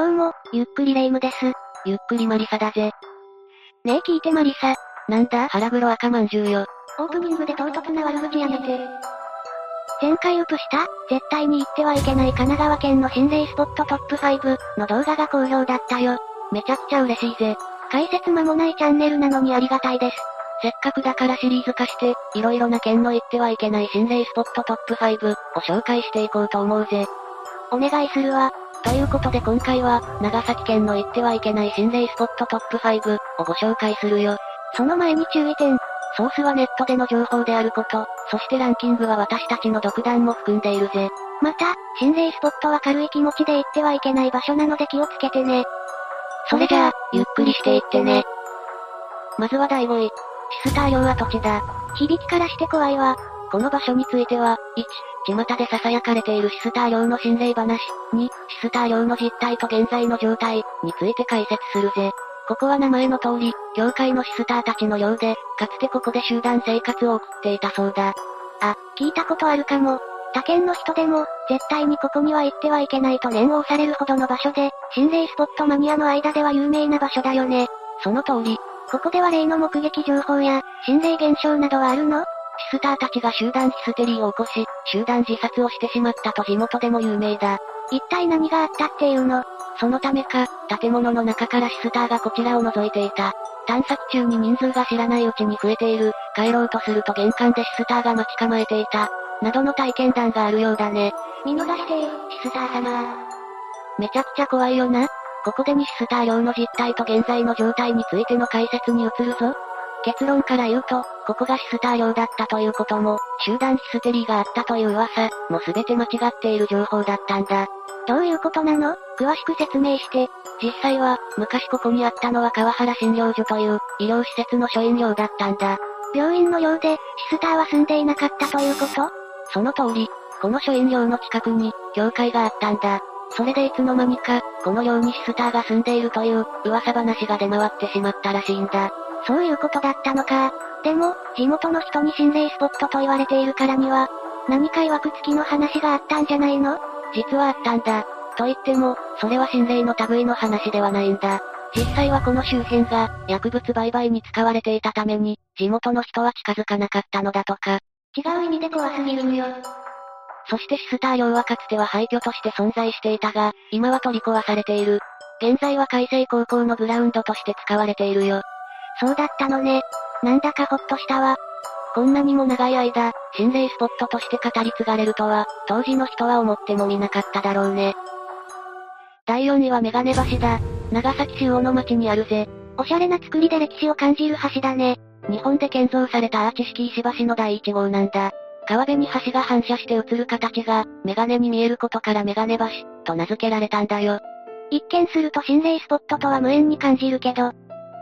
どうも、ゆっくりレ夢ムです。ゆっくりマリサだぜ。ねえ聞いてマリサ。なんだ腹黒赤まんじゅうよ。オープニングで唐突な悪口やめて。前回ウプした？絶対に行ってはいけない神奈川県の心霊スポットトップ5の動画が好評だったよ。めちゃくちゃ嬉しいぜ。解説間もないチャンネルなのにありがたいです。せっかくだからシリーズ化して、いろいろな県の行ってはいけない心霊スポットトップ5を紹介していこうと思うぜ。お願いするわ。ということで今回は、長崎県の行ってはいけない心霊スポットトップ5をご紹介するよ。その前に注意点。ソースはネットでの情報であること、そしてランキングは私たちの独断も含んでいるぜ。また、心霊スポットは軽い気持ちで行ってはいけない場所なので気をつけてね。それじゃあ、ゆっくりしていってね。まずは第5位。シスター用跡地だ。響きからして怖いわ。この場所については、1、巷で囁かれているシスター寮の心霊話。2、シスター寮の実態と現在の状態について解説するぜ。ここは名前の通り、教会のシスターたちの寮で、かつてここで集団生活を送っていたそうだ。あ、聞いたことあるかも。他県の人でも、絶対にここには行ってはいけないと念を押されるほどの場所で、心霊スポットマニアの間では有名な場所だよね。その通り。ここでは霊の目撃情報や、心霊現象などはあるの？シスターたちが集団ヒステリーを起こし、集団自殺をしてしまったと地元でも有名だ。一体何があったっていうの？そのためか、建物の中からシスターがこちらを覗いていた。探索中に人数が知らないうちに増えている、帰ろうとすると玄関でシスターが待ち構えていた、などの体験談があるようだね。見逃して、シスター様。めちゃくちゃ怖いよな。ここでにシスター寮の実態と現在の状態についての解説に移るぞ。結論から言うと、ここがシスター寮だったということも、集団ヒステリーがあったという噂、もすべて間違っている情報だったんだ。どういうことなの？詳しく説明して。実際は、昔ここにあったのは川原診療所という、医療施設の所員寮だったんだ。病院の寮で、シスターは住んでいなかったということ？その通り、この所員寮の近くに、教会があったんだ。それでいつの間にか、この寮にシスターが住んでいるという、噂話が出回ってしまったらしいんだ。そういうことだったのか。でも、地元の人に心霊スポットと言われているからには、何か曰く付きの話があったんじゃないの？実はあったんだ。と言っても、それは心霊の類の話ではないんだ。実際はこの周辺が、薬物売買に使われていたために、地元の人は近づかなかったのだとか。違う意味で怖すぎるのよ。そしてシスター寮はかつては廃墟として存在していたが、今は取り壊されている。現在は海星高校のグラウンドとして使われているよ。そうだったのね。なんだかほっとしたわ。こんなにも長い間、心霊スポットとして語り継がれるとは、当時の人は思ってもみなかっただろうね。第4位はメガネ橋だ。長崎市魚の町にあるぜ。おしゃれな作りで歴史を感じる橋だね。日本で建造されたアーチ式石橋の第1号なんだ。川辺に橋が反射して映る形が、メガネに見えることからメガネ橋、と名付けられたんだよ。一見すると心霊スポットとは無縁に感じるけど、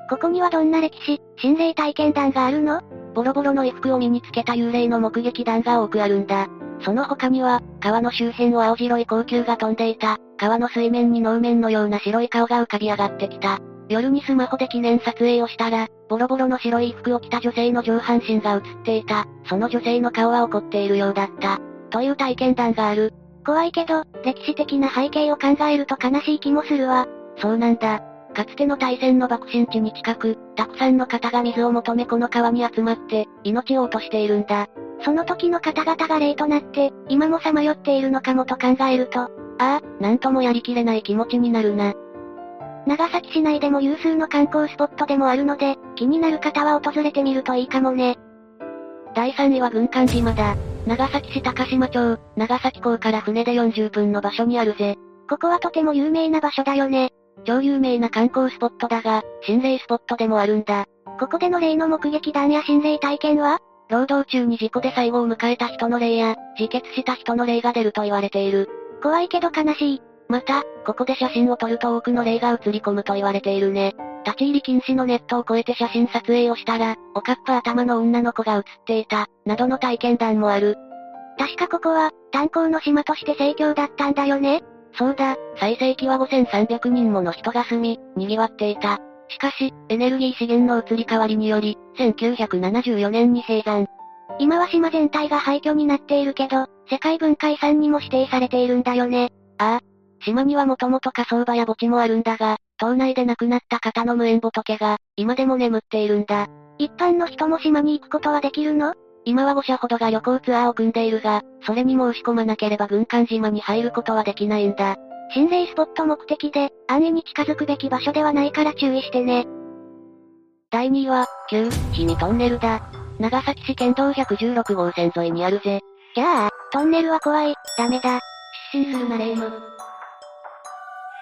ここにはどんな歴史、心霊体験談があるの？ボロボロの衣服を身につけた幽霊の目撃談が多くあるんだ。その他には、川の周辺を青白い高級が飛んでいた、川の水面に能面のような白い顔が浮かび上がってきた。夜にスマホで記念撮影をしたら、ボロボロの白い衣服を着た女性の上半身が映っていた。その女性の顔は怒っているようだった。という体験談がある。怖いけど、歴史的な背景を考えると悲しい気もするわ。そうなんだ。かつての大戦の爆心地に近く、たくさんの方が水を求めこの川に集まって、命を落としているんだ。その時の方々が霊となって、今もさまよっているのかもと考えると、ああ、なんともやりきれない気持ちになるな。長崎市内でも有数の観光スポットでもあるので、気になる方は訪れてみるといいかもね。第3位は軍艦島だ。長崎市高島町、長崎港から船で40分の場所にあるぜ。ここはとても有名な場所だよね。超有名な観光スポットだが、心霊スポットでもあるんだ。ここでの霊の目撃談や心霊体験は？労働中に事故で最後を迎えた人の霊や、自決した人の霊が出ると言われている。怖いけど悲しい。また、ここで写真を撮ると多くの霊が映り込むと言われているね。立ち入り禁止のネットを越えて写真撮影をしたら、おかっぱ頭の女の子が写っていた、などの体験談もある。確かここは、炭鉱の島として盛況だったんだよねそうだ、最盛期は5300人もの人が住み、賑わっていた。しかし、エネルギー資源の移り変わりにより、1974年に閉山。今は島全体が廃墟になっているけど、世界文化遺産にも指定されているんだよね。ああ。島にはもともと火葬場や墓地もあるんだが、島内で亡くなった方の無縁仏が、今でも眠っているんだ。一般の人も島に行くことはできるの？今は5社ほどが旅行ツアーを組んでいるが、それに申し込まなければ軍艦島に入ることはできないんだ。心霊スポット目的で、安易に近づくべき場所ではないから注意してね。第2位は、旧、氷見トンネルだ。長崎市県道116号線沿いにあるぜ。じゃあ、トンネルは怖い、ダメだ。失神するなレイム。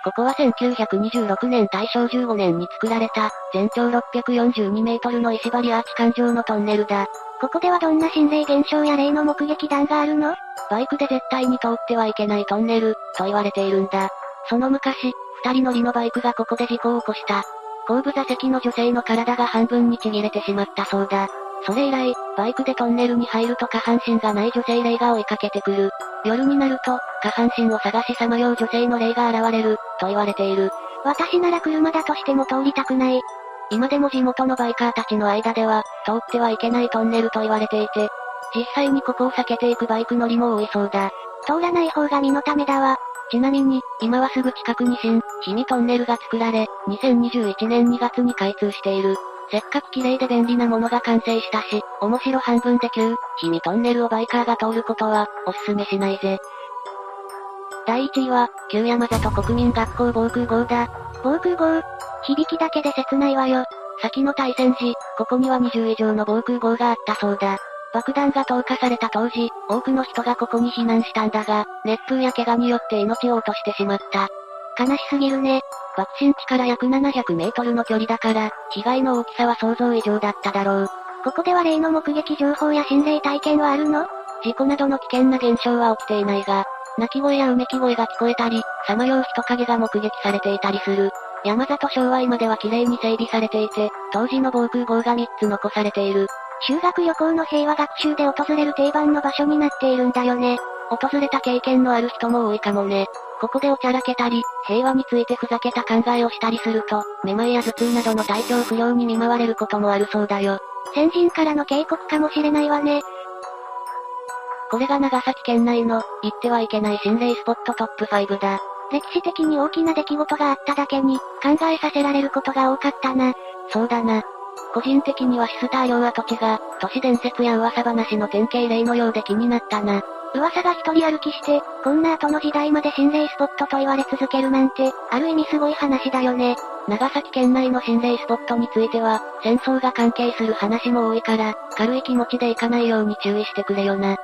ここは1926年大正15年に作られた、全長642メートルの石張りアーチ環状のトンネルだ。ここではどんな心霊現象や霊の目撃談があるの？バイクで絶対に通ってはいけないトンネル、と言われているんだ。その昔、二人乗りのバイクがここで事故を起こした。後部座席の女性の体が半分にちぎれてしまったそうだ。それ以来、バイクでトンネルに入ると下半身がない女性霊が追いかけてくる。夜になると、下半身を探しさまよう女性の霊が現れる、と言われている。私なら車だとしても通りたくない。今でも地元のバイカーたちの間では、通ってはいけないトンネルと言われていて、実際にここを避けていくバイク乗りも多いそうだ。通らない方が身のためだわ。ちなみに、今はすぐ近くに新、氷見トンネルが作られ、2021年2月に開通している。せっかく綺麗で便利なものが完成したし、面白半分で急、氷見トンネルをバイカーが通ることは、おすすめしないぜ。第1位は、旧山里国民学校防空壕だ。防空壕響きだけで切ないわよ。先の大戦時、ここには20以上の防空壕があったそうだ。爆弾が投下された当時、多くの人がここに避難したんだが、熱風や怪我によって命を落としてしまった。悲しすぎるね。爆心地から約700メートルの距離だから、被害の大きさは想像以上だっただろう。ここでは霊の目撃情報や心霊体験はあるの？事故などの危険な現象は起きていないが、鳴き声やうめき声が聞こえたり、さまよう人影が目撃されていたりする。山里昭和今では綺麗に整備されていて、当時の防空壕が3つ残されている。修学旅行の平和学習で訪れる定番の場所になっているんだよね。訪れた経験のある人も多いかもね。ここでおちゃらけたり、平和についてふざけた考えをしたりすると、めまいや頭痛などの体調不良に見舞われることもあるそうだよ。先人からの警告かもしれないわね。これが長崎県内の、行ってはいけない心霊スポットトップ5だ。歴史的に大きな出来事があっただけに、考えさせられることが多かったな。そうだな。個人的にはシスター用跡地が、都市伝説や噂話の典型例のようで気になったな。噂が一人歩きして、こんな後の時代まで心霊スポットと言われ続けるなんて、ある意味すごい話だよね。長崎県内の心霊スポットについては、戦争が関係する話も多いから、軽い気持ちで行かないように注意してくれよな。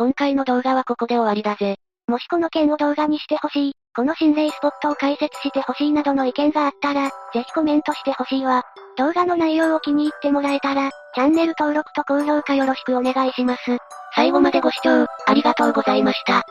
今回の動画はここで終わりだぜ。もしこの件を動画にしてほしい、この心霊スポットを解説してほしいなどの意見があったら、ぜひコメントしてほしいわ。動画の内容を気に入ってもらえたら、チャンネル登録と高評価よろしくお願いします。最後までご視聴、ありがとうございました。